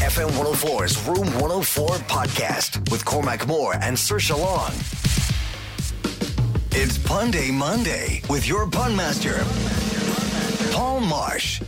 FM 104's Room 104 podcast with Cormac Moore and Saoirse Long. It's Pun Day Monday with your pun master, Paul Marsh.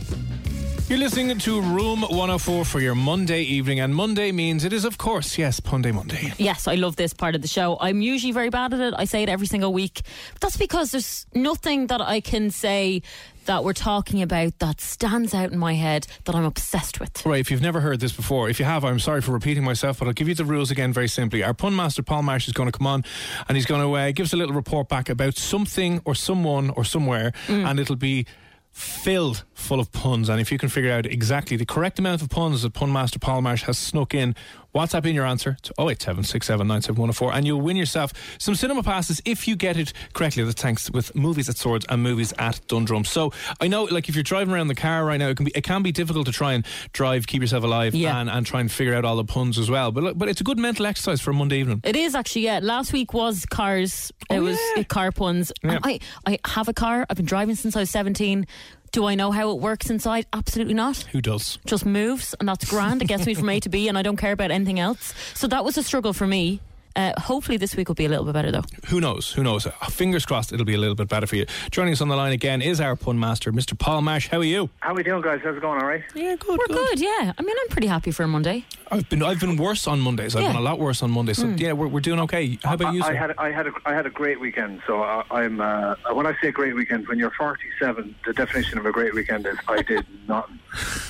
You're listening to Room 104 for your Monday evening, and Monday means it is, of course, yes, Punday Monday. Yes, I love this part of the show. I'm usually very bad at it. I say it every single week. But that's because there's nothing that I can say that we're talking about that stands out in my head that I'm obsessed with. Right, if you've never heard this before, if you have, I'm sorry for repeating myself, but I'll give you the rules again very simply. Our pun master, Paul Marsh, is going to come on and he's going to uh, give us a little report back about something or someone or somewhere, and it'll be filled full of puns. And if you can figure out exactly the correct amount of puns that Pun Master Paul Marsh has snuck in, WhatsApp in your answer to 087 and you'll win yourself some cinema passes if you get it correctly. That's thanks with movies at Swords and movies at Dundrum. So I know, like, if you're driving around the car right now, it can be it can be difficult to try and drive, keep yourself alive, Yeah. and, and try and figure out all the puns as well. But but it's a good mental exercise for a Monday evening. It is actually, yeah. Last week was cars. it oh, was yeah. car puns. Yeah. I, I have a car. I've been driving since I was 17. Do I know how it works inside? Absolutely not. Who does? Just moves, and that's grand. It gets me from A to B, and I don't care about anything else. So that was a struggle for me. Uh, hopefully, this week will be a little bit better, though. Who knows? Who knows? Uh, Fingers crossed it'll be a little bit better for you. Joining us on the line again is our pun master, Mr. Paul Marsh. How are you? How are we doing, guys? How's it going? All right. Yeah, good. We're good, yeah. I mean, I'm pretty happy for a Monday. I've been I've been worse on Mondays. I've Yeah. been a lot worse on Mondays. So yeah, we're, we're doing okay. How about you? I, I had I had a, I had a great weekend. So I, I'm uh, when I say great weekend, when you're 47, the definition of a great weekend is I did nothing,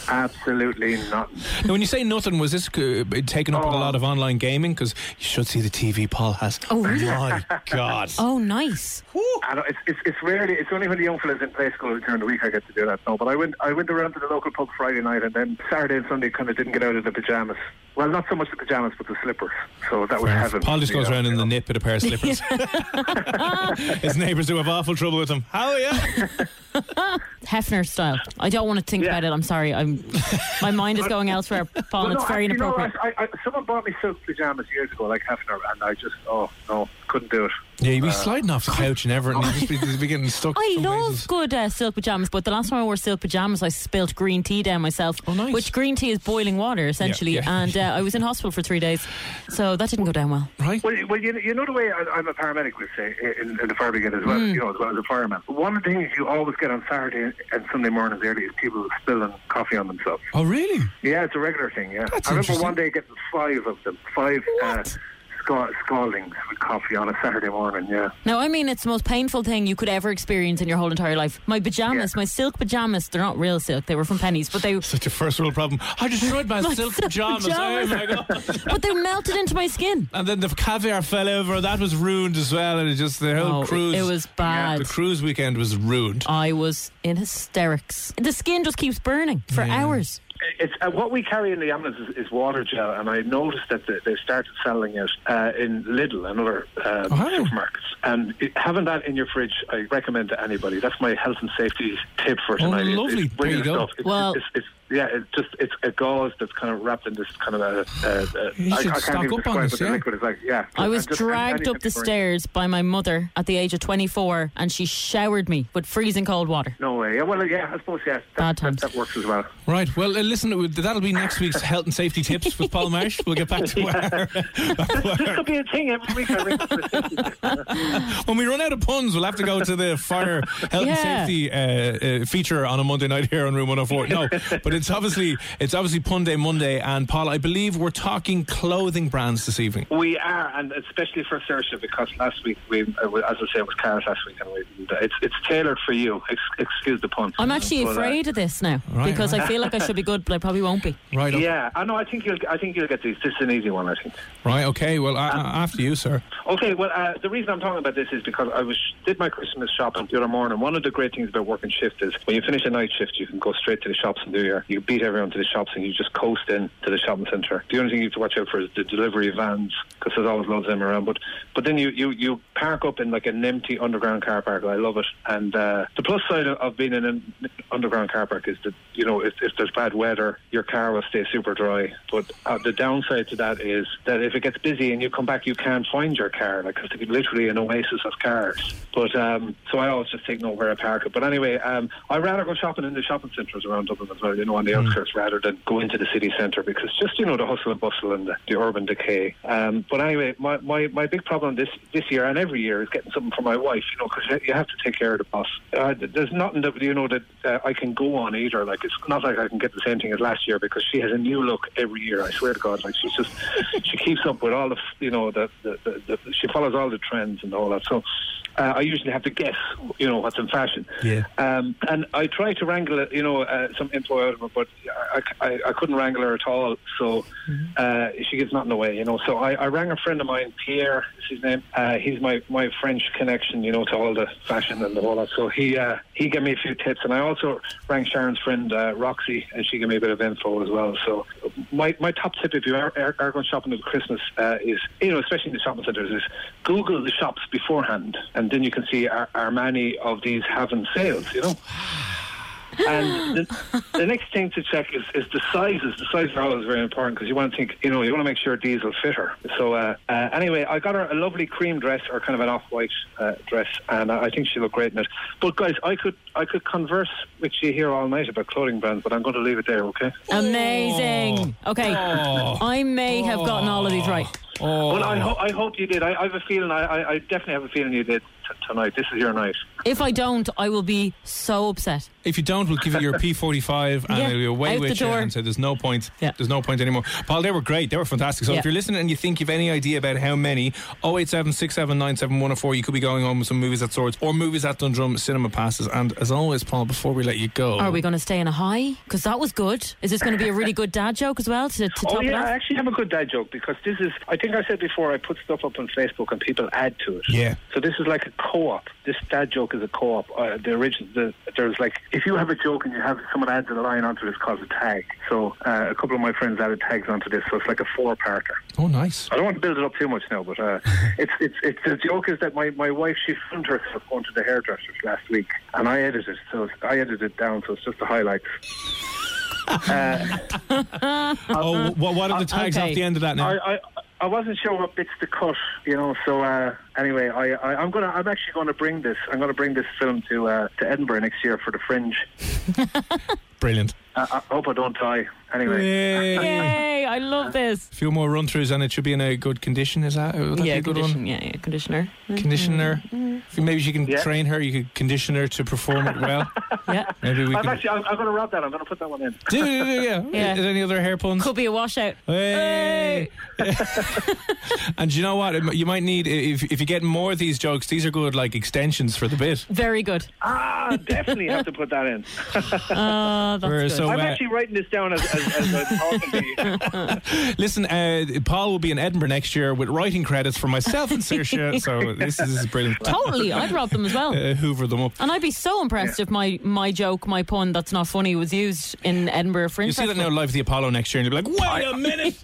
absolutely nothing. Now, when you say nothing, was this uh, taken up with a Oh. lot of online gaming? Because you should see the TV Paul has. Oh, really? My God. Oh, nice. And it's, it's it's rarely it's only when the young fellas in play school during the week I get to do that. No, but I went I went around to the local pub Friday night and then Saturday and Sunday kind of didn't get out of the pajamas. Well, not so much the pajamas, but the slippers. So that was heaven. Paul just goes know, around in you the know. nip with a pair of slippers. His neighbours do have awful trouble with him. How are you? Hefner style. I don't want to think Yeah. about it. I'm sorry. I'm my mind is going elsewhere, Paul. Well, and it's very actually, no, inappropriate. I, I, someone bought me silk pajamas years ago, like Hefner, and I just, oh, no, couldn't do it. Yeah, you'd be sliding off the couch and everything. You'd just be, you'd be getting stuck. I some love places. good uh, silk pajamas, but the last time I wore silk pajamas, I spilt green tea down myself. Oh, nice. Which green tea is boiling water, essentially. yeah. And uh, I was in hospital for three days. So that didn't go down well. Right? Well, well you, you know the way I, I'm a paramedic, we say, in, in the fire brigade as well, Hmm. you know, as well as a fireman. One of the things you always get on Saturday and Sunday mornings early is people spilling coffee on themselves. Oh, really? Yeah, it's a regular thing, yeah. That's I remember one day getting five of them, five uh, sca- scaldings with coffee on a Saturday morning, yeah. Now, I mean, it's the most painful thing you could ever experience in your whole entire life. My pajamas, Yeah. my silk pajamas, they're not real silk, they were from Penneys, but they. Such a first world problem. I destroyed my, My silk silk pajamas. pajamas. Oh my god! But they melted into my skin. and then the caviar fell over. That was ruined as well. And it just the whole Oh, cruise. it was bad. The cruise weekend was ruined. I was in hysterics. The skin just keeps burning for hours. It's uh, what we carry in the ambulance is, is water gel, and I noticed that the, they started selling it uh, in Lidl and other um, Oh. supermarkets. And it, having that in your fridge, I recommend to anybody. That's my health and safety tip for Oh, tonight. It's- lovely. It's brilliant There you go. stuff. It's, Well- it's, it's, yeah, it's just it's a gauze that's kind of wrapped in this kind of a. a, a You I, should stock can't even up on describe this, yeah. liquid is like. Yeah, I was just- dragged up the stairs by my mother at the age of 24 and she showered me with freezing cold water. No way. Yeah, well, yeah, I suppose yeah, that, Bad that, times. that works as well. Right. Well, uh, listen, uh, that'll be next week's health and safety tips with Paul Marsh. We'll get back to our, This could be a thing every week. I ring for the when we run out of puns. We'll have to go to the fire health Yeah. and safety uh, uh, feature on a Monday night here on Room 104. No, but it's obviously it's obviously Pun Day Monday, and Paul, I believe we're talking clothing brands this evening. We are, and especially for Saoirse, because last week we, uh, as I say, it was Cars last week, and we, it's it's tailored for you. Ex- excuse the pun. I'm actually But, uh, afraid of this now Right, because right. I feel like I should be good, but I probably won't be. Right. okay. Yeah, I know. I think you'll. I think you'll get these. This is an easy one. I think. Right. Okay. Well, uh, after you, sir. Okay, well, uh, the reason I'm talking about this is because I was did my Christmas shopping the other morning. One of the great things about working shift is when you finish a night shift, you can go straight to the shops and do your. You beat everyone to the shops and you just coast in to the shopping centre. The only thing you have to watch out for is the delivery vans because there's always loads of them around. But but then you, you, you park up in like an empty underground car park. I love it. And uh, the plus side of, being in an underground car park is that you know if, if there's bad weather, your car will stay super dry. But uh, the downside to that is that if it gets busy and you come back, you can't find your car, like it's literally an oasis of cars. But um, so I always just take note where I park it. But anyway, um, I'd rather go shopping in the shopping centres around Dublin as well, you know, on the outskirts rather than go into the city centre because just you know the hustle and bustle and the, the urban decay. Um, but anyway, my, my, my big problem this this year and every year is getting something for my wife, you know, because you have to take care of the boss. Uh, there's nothing that you know that uh, I can go on either. Like it's not like I can get the same thing as last year because she has a new look every year. I swear to God, like she's just she keeps up with all the f- you know the, the, the, the she follows all the trends and all that. So. Uh, I usually have to guess, you know, what's in fashion. Yeah. Um, and I try to wrangle, you know, uh, some info out of her, but I, I, I couldn't wrangle her at all. So uh, she gives nothing away, you know. So I, I rang a friend of mine, Pierre, is his name. Uh, he's my, my French connection, you know, to all the fashion and all that. So he uh, he gave me a few tips, and I also rang Sharon's friend uh, Roxy, and she gave me a bit of info as well. So my my top tip if you are, are, are going shopping at Christmas uh, is, you know, especially in the shopping centres, is Google the shops beforehand, and then you can see are many of these having sales, you know. And the, the next thing to check is, is the sizes. The sizes her is very important because you want to think, you know, you want to make sure these will fit her. So uh, uh, anyway, I got her a lovely cream dress or kind of an off-white uh, dress, and I I think she looked great in it. But guys, I could I could converse with you here all night about clothing brands, but I'm going to leave it there. Okay. Amazing. Okay. I may have gotten all of these right. Oh. Well, I, ho- I hope you did. I, I have a feeling. I, I, I definitely have a feeling you did t- tonight. This is your night. If I don't, I will be so upset. If you don't, we'll give you your P45 and Yeah, it'll be away out with you door. and say there's no point. Yeah. There's no point anymore. Paul, they were great. They were fantastic. So Yeah. if you're listening and you think you've any idea about how many, 087 you could be going on with some movies at Swords or movies at Dundrum cinema passes. And as always, Paul, before we let you go. Are we going to stay in a high? Because that was good. Is this going to be a really good dad joke as well to, to Oh top it yeah, I actually have a good dad joke because this is. I think I said before I put stuff up on Facebook and people add to it. Yeah. So this is like a co-op. This dad joke is a co-op. Uh, the original. The, there's like if you have a joke and you have someone adds a line onto it, it's called a tag. So uh, a couple of my friends added tags onto this, so it's like a four-parter. Oh, nice. I don't want to build it up too much now, but uh, it's it's it's the joke is that my, my wife she filmed herself going to the hairdressers last week, and I edited so I edited it down, so it's just the highlights. Oh, what, what are the tags Okay. off the end of that now? I, I I wasn't sure what bits to cut, you know. So uh, anyway, I, I I'm gonna I'm actually to bring this. I'm to bring this film to uh, to Edinburgh next year for the Fringe. Brilliant. I hope I don't die. Anyway. Yay. Yay! I love this. A few more run throughs and it should be in a good condition. Is that, would that Yeah, be a good condition, one? yeah, yeah, conditioner. Conditioner. Maybe she can Yeah. train her. You could condition her to perform it well. Yeah. Maybe we I'm could. actually I'm, I'm going to wrap that. I'm going to put that one in. Do, do, do, yeah. Yeah. Is any other hair puns? Could be a washout. Hey. and you know what? It- You might need if if you get more of these jokes. These are good like extensions for the bit. Very good. Ah, definitely have to put that in. Oh, that's Where- good. so- I'm uh, actually writing this down as, as, as I'm talking to you. Listen, uh, Paul will be in Edinburgh next year with writing credits for myself and Saoirse. so this is, this is brilliant. totally. I'd rob them as well. Uh, hoover them up. And I'd be so impressed if my, my joke, my pun that's not funny was used in Edinburgh Fringe You see that now Festival. live at the Apollo next year, and you'll be like, "Wait a minute!"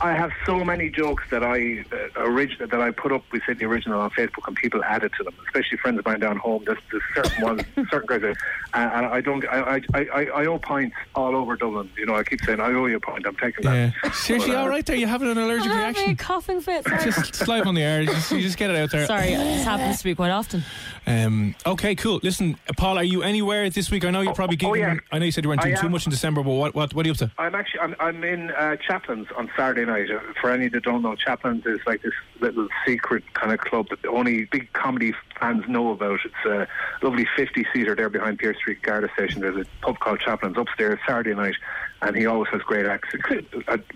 I have so many jokes that I uh, orig- that I put up with the original on Facebook, and people added to them. Especially friends of mine down home. There's, there's certain ones, certain guys, that, uh, and I don't. I, I, I, I owe points all over Dublin. You know, I keep saying I owe you a point. I'm taking Yeah. that. Seriously, But, uh, all right there. You having an allergic I'm having a reaction? coughing fit. Sorry. Just slide on the air. Just, you just get it out there. Sorry, this happens to me quite often. Um, okay, cool. Listen, uh, Paul, are you anywhere this week? I know you're probably oh, gigging. yeah. I know you said you weren't doing too much in December, but what, what, what are you up to? I'm actually I'm, I'm in uh, Chaplin's on Saturday night. Uh, For any that don't know, Chaplin's is like this little secret kind of club that only big comedy fans know about. It's a lovely 50 seater there behind Pearse Street Garda Station. There's a pub called Chaplin's upstairs Saturday night, and he always has great acts.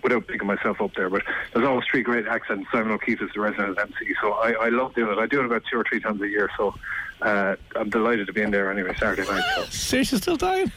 Without picking myself up there, but there's always three great acts, and Simon O'Keefe is the resident MC. So I, I love doing it. I do it about two or three times a year. So uh, I'm delighted to be in there anyway Saturday night. So. Seriously, still dying?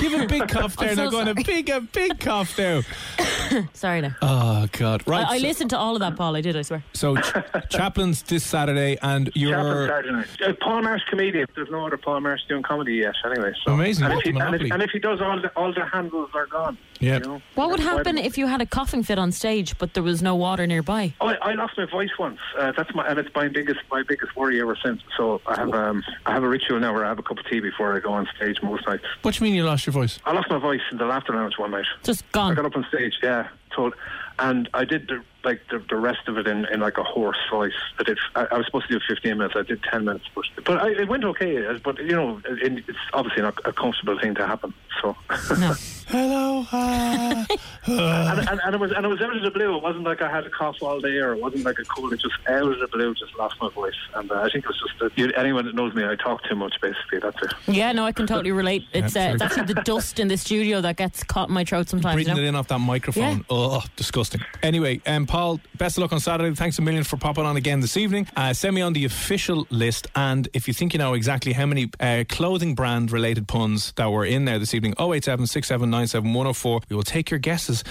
you have a big cough there I'm now, going a sorry. big, a big cough now. Sorry now. Oh God! Right. I, I so, listened to all of that, Paul. I did, I swear. so Ch- Chaplin's this Saturday, and Chaplin's you're Saturday night. Uh, Paul Marsh comedian. There's no other Paul Marsh doing comedy yet. Anyway, so Amazing. And if, he, and, if, and if he does, all the all the handles are gone. Yeah. You know? What would happen if you had a coughing fit on stage, but there was no water nearby? Oh, I, I lost my voice once. Uh, that's my and it's my biggest my biggest worry ever since. So I have um I have a ritual now where I have a cup of tea before I go on stage most nights. What do you mean you lost your voice? I lost my voice in the laughter lounge one night. Just I gone. got up on stage, yeah, told, and I did the like the, the rest of it in, in like a hoarse voice. I did. I, I was supposed to do 15 minutes. I did 10 minutes, but but I, it went okay. But you know, it, it's obviously not a comfortable thing to happen. So. No. Hello. Uh, and, and, and it was and it was out of the blue. It wasn't like I had a cough all day, or it wasn't like a cold. It just out of the blue, just lost my voice. And uh, I think it was just that you, anyone that knows me, I talk too much. Basically, that's it. Yeah, no, I can totally relate. It's, uh, it's actually the dust in the studio that gets caught in my throat sometimes. You breathing know? it in off that microphone. Yeah. Oh, disgusting. Anyway, um, Paul, best of luck on Saturday. Thanks a million for popping on again this evening. Uh, send me on the official list, and if you think you know exactly how many uh, clothing brand related puns that were in there this evening, 087 6797 104, we will take your guesses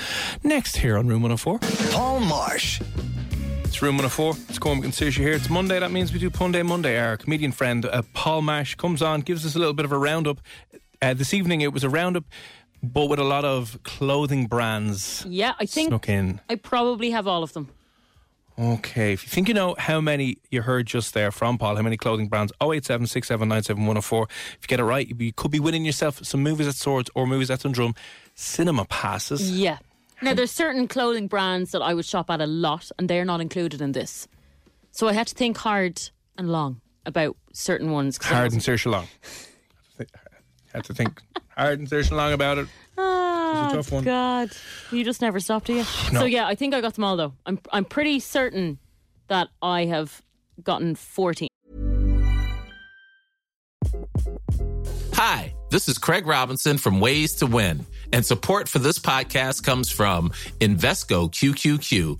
next here on Room 104. Paul Marsh. It's Room 104. It's Cormac and Saoirse here. It's Monday. That means we do Pun Day Monday. Our comedian friend uh, Paul Marsh comes on, gives us a little bit of a roundup. Uh, this evening it was a roundup, but with a lot of clothing brands Yeah, I think snuck in. I probably have all of them. Okay, if you think you know how many you heard just there from Paul, how many clothing brands, 087 6797 104. If you get it right, you could be winning yourself some movies at Swords or movies at Dundrum cinema passes. Yeah. Now, there's certain clothing brands that I would shop at a lot, and they're not included in this. So I had to think hard and long about certain ones. Hard and Saoirse Long. Had to think hard and Saoirse Long about it. Ah, tough one. God, you just never stop, do you? No. So yeah, I think I got them all though. I'm I'm pretty certain that I have gotten 14. Hi, this is Craig Robinson from Ways to Win, and support for this podcast comes from Invesco QQQ,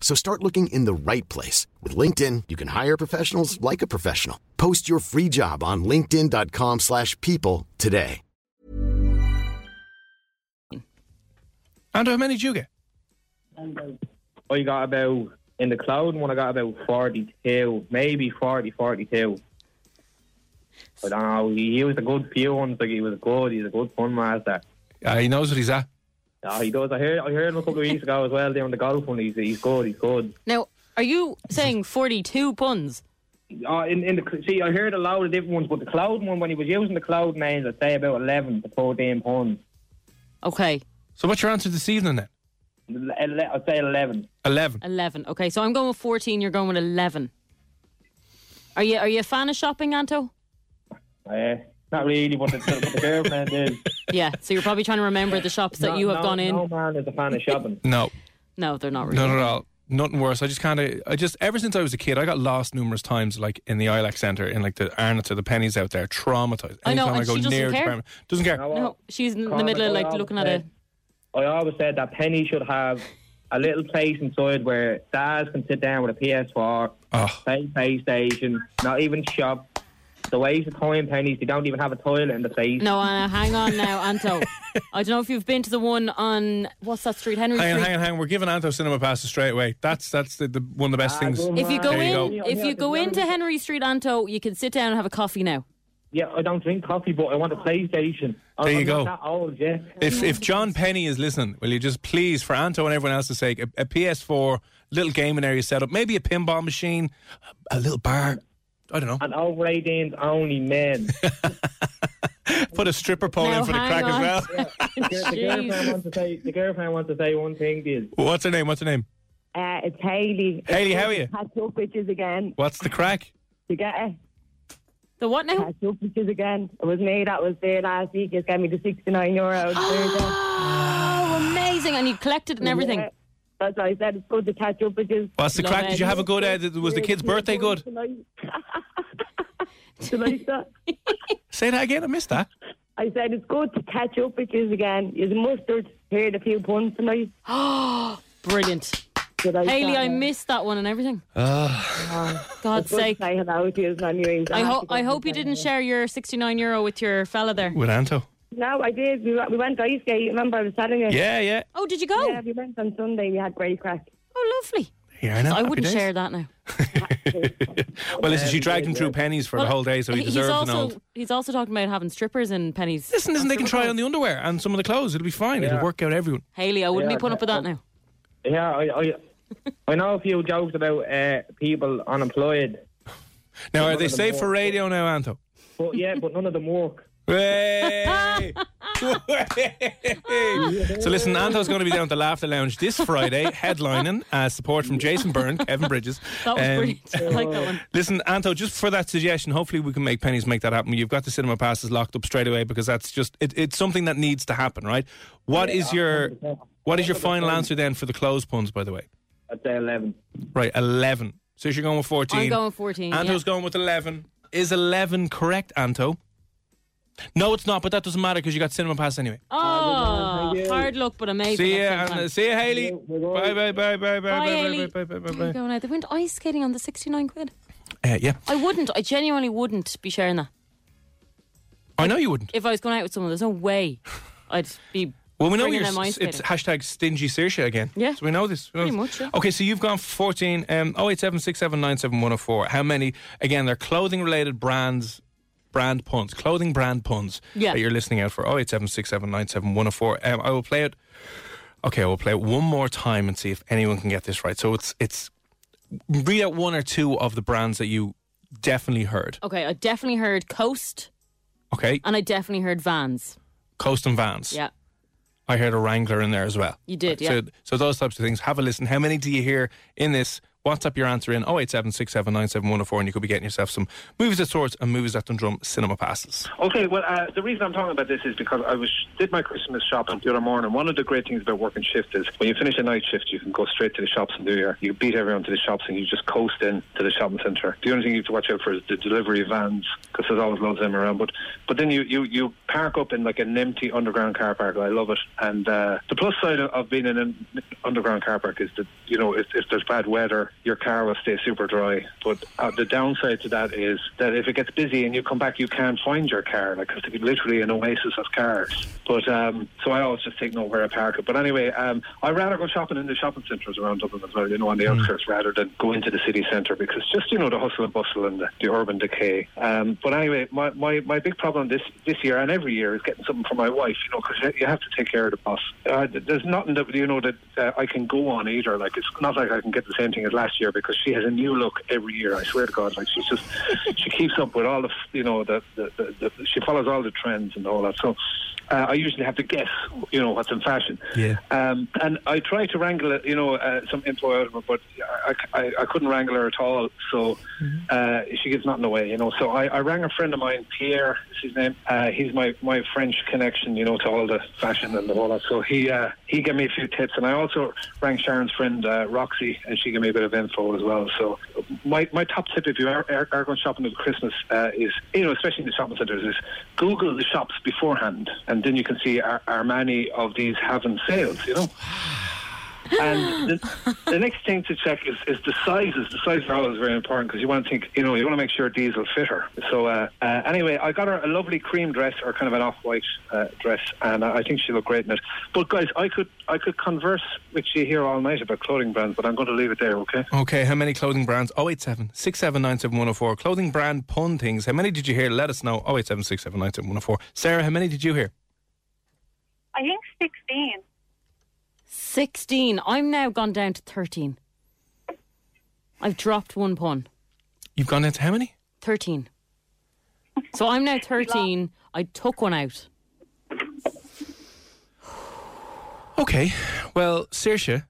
So start looking in the right place. With LinkedIn, you can hire professionals like a professional. Post your free job on linkedin.com slash people today. And how many did you get? I got about in the cloud one. I got about forty-two, maybe 40, 42. I don't know. He, he was a good few ones. Like he was good. He's a good fun master. Uh, he knows what he's at. Yeah, he does. I heard. I heard him a couple of weeks ago as well down the golf one. He's he's good. He's good. Now, are you saying 42 puns? Uh, in, in the see, I heard a lot of different ones, but the cloud one when he was using the cloud names, I'd say about eleven to fourteen puns. Okay, So what's your answer this evening then? Ele- I'd say eleven. 11. 11. Okay, so I'm going with 14, you're going with 11. Are you are you a fan of shopping, Anto? Uh, not really, but the, but the girlfriend is. Yeah, so you're probably trying to remember the shops that No- you have no- gone in. No man is a fan of shopping. No, No, they're not really. not at all. Nothing worse. I just kind of, I just, ever since I was a kid, I got lost numerous times, like in the ILAC Centre, in like the Arnott or the Penneys out there, traumatized. I know, Anytime and I go she doesn't near care. department. Doesn't care. No, she's in the Cormac, middle of I like always looking at a. said- I always said that Penny should have a little place inside where dads can sit down with a PS4, Oh. Ah. play PlayStation, not even shop. The waste of time Penneys, they don't even have a toilet in the place. No, uh, hang on now, Anto. I don't know if you've been to the one on what's that street, Henry Hang on, Street. hang on, hang on. We're giving Anto cinema passes straight away. That's that's the, the one of the best Ah, things. go If you go There you in, go. if you go into Henry Street, Anto, you can sit down and have a coffee now. Yeah, I don't drink coffee, but I want a PlayStation. I'm- There you I'm go. Not that old, yeah. If if John Penny is listening, will you just please, for Anto and everyone else's sake, a, a PS4, little gaming area set up, maybe a pinball machine, a little bar. I don't know. And over 18s only men. Put a stripper pole Now in for the hang crack on. as well. the, girl- the girlfriend wants to say. The girlfriend wants to say one thing. Is What's her name? What's her name? Uh, it's Hayley. Hayley, how are you? Catch up bitches again. What's the crack? You get it? The what now? Catch up bitches again. It was me that was there last week. Just gave me the 69 euro. Oh, amazing! And you collected and everything. Yeah. That's why I said it's good to catch up bitches. What's the crack? it. Did you have a good? Uh, was the kid's birthday good? Tonight. Tonight, that. Say that again. I missed that. I said it's good to catch up bitches again. You mustard heard a few puns tonight. Oh, brilliant. Did I Haley, I missed that one and everything. Ah. God's It's good to sake. say hello to you anyways. I, have ho- to go I hope you didn't share your 69 euro with your fella there. With Anto. No, I did. We, went- we went ice skate. Remember, I was telling you. Yeah, yeah. Oh, did you go? Yeah, we went on Sunday. We had great crack. Oh, lovely. Yeah, I know. I Happy wouldn't days. share that now. Well, listen, she dragged him through Penneys for the whole day, so he deserves also, an old. He's also talking about having strippers and Penneys. Listen, listen, they can try on the underwear and some of the clothes. It'll be fine. It'll work out everyone. Haley, I wouldn't Yeah, be putting up with that now. yeah, I, I, I know a few jokes about uh, people unemployed, Now, are they of them safe for radio now, Anto? but yeah, but none of them work. Hey! so listen, Anto's going to be down at the Laughter Lounge this Friday, headlining uh, support from Jason Byrne, Kevin Bridges. That was Um, brilliant. I like that one. Listen, Anto, just for that suggestion, hopefully we can make Penneys make that happen. You've got the cinema passes locked up straight away because that's just it, it's something that needs to happen, right? What is your what is your final answer then for the close puns? By the way, I'd say 11. right, eleven. So you're going with fourteen. I'm going 14. Anto's yeah. going with eleven. Is eleven correct, Anto? No, it's not, but that doesn't matter because you got cinema pass anyway. Oh, hard luck, but amazing. See at ya, and uh, see ya, Haley. Bye, bye, bye, bye, bye, bye, Haley. bye, bye, bye, bye, bye. go now. They went ice skating on the 69 quid. Uh, yeah, I wouldn't. I genuinely wouldn't be sharing that. I know you wouldn't. If I was going out with someone, there's no way I'd be. Well, we know you're. them ice s- It's hashtag stingy Saoirse again. Yeah. So we know this. We know Pretty this. much, yeah. Okay, so you've gone for 14. Um, 087 How many? Again, they're clothing related brands, brand puns, clothing brand puns Yeah. that you're listening out for. 087 Um, I will play it. Okay, I will play it one more time and see if anyone can get this right. So it's it's read out one or two of the brands that you definitely heard. Okay, I definitely heard Coast Okay, and I definitely heard Vans. Coast and Vans. Yeah, I heard a Wrangler in there as well. you did. Yeah. So, so those types of things. Have a listen. How many do you hear in this? WhatsApp your answer in 087679710 and you could be getting yourself some movies at Swords and movies at Dundrum cinema passes. Okay, well, uh, the reason I'm talking about this is because I was did my Christmas shopping the other morning. One of the great things about working shift is when you finish a night shift, you can go straight to the shops and do your. You beat everyone to the shops and you just coast in to the shopping centre. The only thing you have to watch out for is the delivery vans because there's always loads of them around. But but then you, you, you park up in like an empty underground car park. I love it. And uh, the plus side of, of being in an underground car park is that you know if, if there's bad weather, your car will stay super dry. But uh, the downside to that is that if it gets busy and you come back, you can't find your car, like because it's literally an oasis of cars. But um, so I always just take note where I park it. But anyway, um, I'd rather go shopping in the shopping centres around Dublin as well, you know, on the outskirts, rather than go into the city centre because just you know the hustle and bustle and the, the urban decay. Um, but anyway, my, my, my big problem this this year and every year is getting something for my wife, you know, because you have to take care of the boss. Uh, there's nothing that you know that uh, I can go on either. Like it's not like I can get the same thing as last last year because she has a new look every year. I swear to God, like she's just she keeps up with all the you know the, the, the, the she follows all the trends and all that. So uh, I usually have to guess, you know, what's in fashion. Yeah. Um, and I try to wrangle, you know, uh, some info out of her, but I, I, I couldn't wrangle her at all. So uh, she gives nothing away, you know. So I, I rang a friend of mine, Pierre, is his name. Uh, he's my, my French connection, you know, to all the fashion and all that. So he uh, he gave me a few tips, and I also rang Sharon's friend uh, Roxy, and she gave me a bit of info as well. So my my top tip if you are, are, are going shopping at Christmas uh, is, you know, especially in the shopping centres, is Google the shops beforehand, and then you can see are, are many of these having sales, you know. And the, the next thing to check is, is the sizes. The size sizes are always very important because you want to think, you know, you want to make sure these will fit her. So uh, uh, anyway, I got her a lovely cream dress or kind of an off-white uh, dress, and I think she looked great in it. But guys, I could I could converse with you here all night about clothing brands, but I'm going to leave it there. Okay. Okay, how many clothing brands? 087 6797104. Clothing brand pun things. How many did you hear? Let us know. 087 6797104. Sarah, how many did you hear? I think 16. 16. I'm now gone down to 13. I've dropped one pun. You've gone down to how many? 13. So I'm now 13. I took one out. Okay. Well, Saoirse,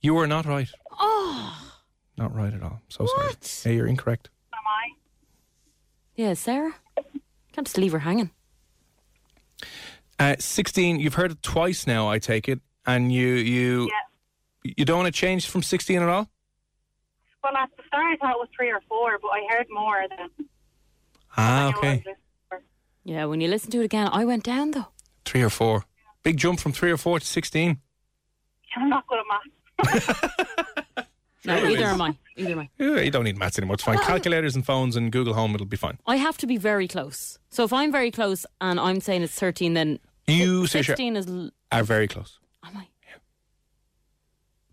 you were not right. Oh, Not right at all. So What? sorry. Yeah, you're incorrect. Am I? yeah, Sarah. Can't just leave her hanging. Uh, 16, you've heard it twice now, I take it. And you you Yeah. you don't want to change from 16 at all? Well, at the start I thought it was three or four, but I heard more than. Ah, okay. Yeah, when you listen to it again, I went down though. Three or four. Big jump from three or four to 16. I'm not good at maths. No, either am I. Either am I. Yeah, you don't need maths anymore. It's fine. Calculators and phones and Google Home, it'll be fine. I have to be very close. So if I'm very close and I'm saying it's 13, then You, Saoirse, 16 is. l- are very close. Am I? Yeah.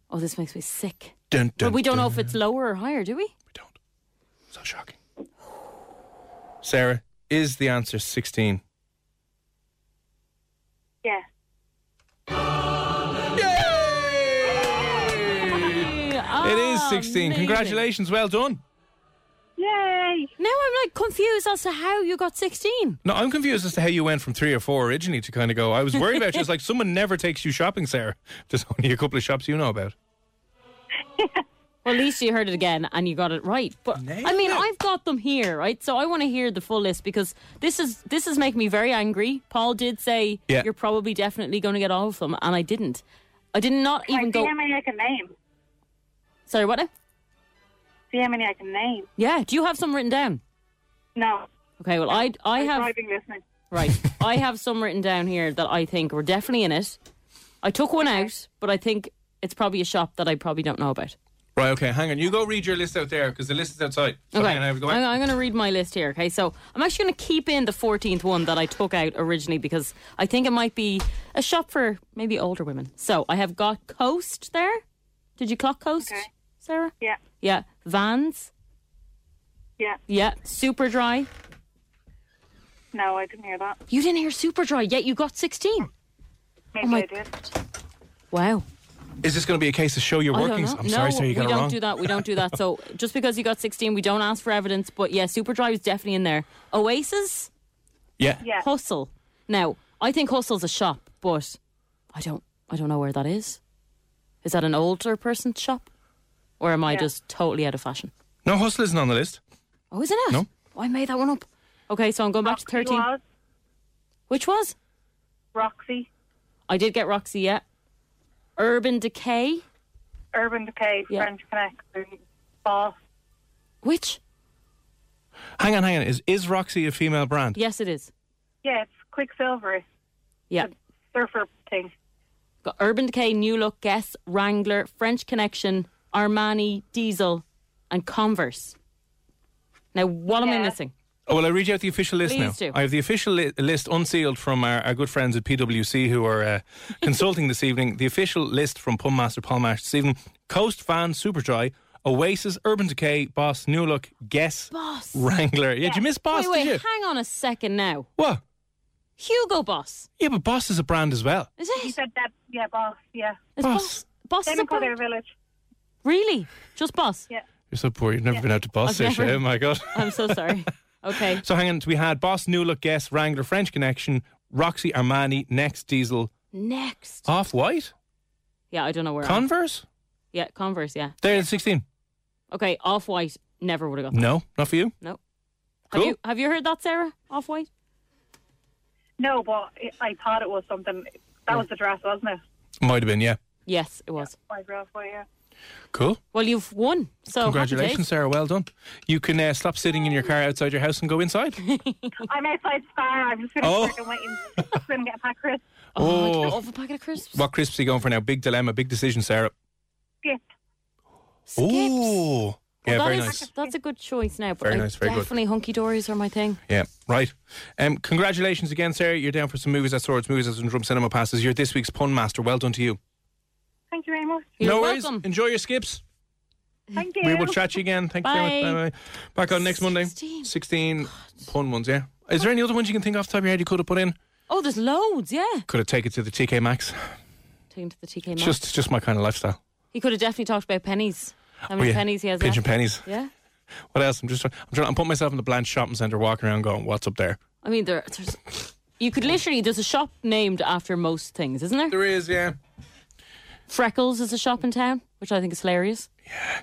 Oh, this makes me sick. Dun, But we don't know if it's lower or higher, do we? We don't. So shocking. Sarah, is the answer 16? Yeah. it is 16. Congratulations. Well done. Yay! Now I'm like confused as to how you got 16. No, I'm confused as to how you went from three or four originally to kind of go. I was worried about you. It's like someone never takes you shopping, Sarah. There's only a couple of shops you know about. Well, at least you heard it again and you got it right. But I mean, I've got them here, right? So I want to hear the full list because this is this is making me very angry. Paul did say Yeah. you're probably definitely going to get all of them, and I didn't. I did not Can I even see go. how many I can name? Sorry, what? Now? See how many I can name? Yeah. Do you have some written down? No. Okay. Well, I I I'm have driving listening. right. I have some written down here that I think were definitely in it. I took one out, but I think it's probably a shop that I probably don't know about. Right, okay, hang on. You go read your list out there because the list is outside. So Okay, hang on, I have to go I'm. I'm going to read my list here. Okay, so I'm actually going to keep in the 14th one that I took out originally because I think it might be a shop for maybe older women. So I have got Coast there. Did you clock Coast, Okay. Sarah? Yeah. Yeah. Vans. Yeah. Yeah. Super Dry. No, I didn't hear that. You didn't hear Super Dry yet. You got 16. Maybe oh my- I did. Wow. Is this going to be a case of show your I don't workings? I'm no, sorry, Sarah, you got we it don't wrong. do that. We don't do that. So just because you got 16, we don't ask for evidence. But yeah, Super Dry is definitely in there. Oasis. Yeah. Yeah. Hustle. Now, I think Hustle's a shop, but I don't I don't know where that is. Is that an older person's shop? Or am I Yeah. just totally out of fashion? No, Hustle isn't on the list. Oh, isn't it? No. Oh, I made that one up. Okay, so I'm going back to 13. was. Which was? Roxy. I did get Roxy, yeah. Urban Decay. Urban Decay. Yeah. French Connection, Boss. Which? Hang on, hang on. Is is Roxy a female brand? Yes, it is. Yeah, it's Quiksilver. Yeah. Surfer thing. Got Urban Decay, New Look, Guess, Wrangler, French Connection, Armani, Diesel, and Converse. Now, what am I missing? Oh, well, I read you out the official list now. Please do. I have the official li- list unsealed from our, our good friends at PwC who are uh, consulting this evening. The official list from Pum Master Paul Marsh this evening Coast, Van, Superdry, Oasis, Urban Decay, Boss, New Look, Guess, Boss. Wrangler. Yeah, did you miss Boss? wait, wait, did you? hang on a second now. What? Hugo Boss. Yeah, but Boss is a brand as well. Is He it? said that. Yeah, boss. Yeah. Is Boss. Boss, Boss Same is a brand? Village. Really? Just boss? Yeah. You're so poor. You've never been out to Boss I've Station. never- Oh my god. I'm so sorry. Okay. So hang on. We had Boss, New Look, Guess, Wrangler, French Connection, Roxy, Armani, Next, Diesel, Next. Off White, Yeah, I don't know where. Converse. yeah, Converse. Yeah. They're at 16. Okay, Off White. Never would have got that. No, not for you. No. Cool. Have you have you heard that, Sarah? Off White. No, but I- I thought it was something. That was the dress, wasn't it? Might have been. Yeah. Yes, it was. My dress, well, yeah. Cool. Well, you've won. So Congratulations. Sarah. Well done. You can uh, stop sitting in your car outside your house and go inside. I'm outside Spar. I'm just Oh. going to work and waiting. Just going to get a pack crisp. Oh, Oh. oh. a packet of crisps. what crisps are you going for now? Big dilemma, big decision, Sarah. Skip. Oh. Yeah, Well, very is- nice. That's a good choice now. But Very I nice, very good. definitely Hunky Dorys are my thing. Yeah, right. Um, congratulations again, Sarah. You're down for some movies at Swords, movies at Drum Cinema passes. You're this week's pun master. Well done to you. Thank you very much. You're no welcome. worries. Enjoy your skips. Thank you. We will chat to you again. Thank you very Bye. much. Bye bye. Back on next Monday. 16. 16 pun ones, yeah. Is there any other ones you can think off the top of your head you could have put in? Oh, there's loads. Yeah. Could have taken it to the TK Maxx. Taking to the TK It's Maxx. just, just my kind of lifestyle. He could have definitely talked about pennies. How Oh, many yeah. pennies he has Pinching left. pennies. Yeah. What else? I'm just trying, I'm trying. I'm putting myself in the Blanch shopping centre, walking around, going, "What's up there?" I mean, there, there's. You could literally. There's a shop named after most things, isn't there? There is, yeah. Freckles is a shop in town, which I think is hilarious. Yeah.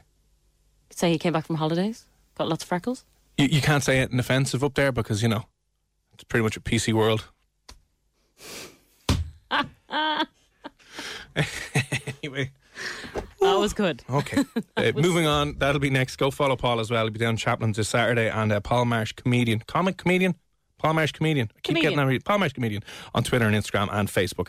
Say he came back from holidays, got lots of freckles. You, you can't say anything offensive up there because you know it's pretty much a PC world. anyway, That was good. okay. Uh, moving on, that'll be next. Go follow Paul as well. He'll be down in Chaplin's this Saturday, and uh, Paul Marsh, comedian, comic comedian, Paul Marsh, comedian. I keep Comedian. getting that. Paul Marsh, comedian on Twitter and Instagram and Facebook.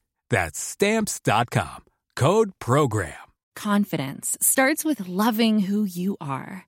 That's Stamps.com. Code PROGRAM. Confidence starts with loving who you are.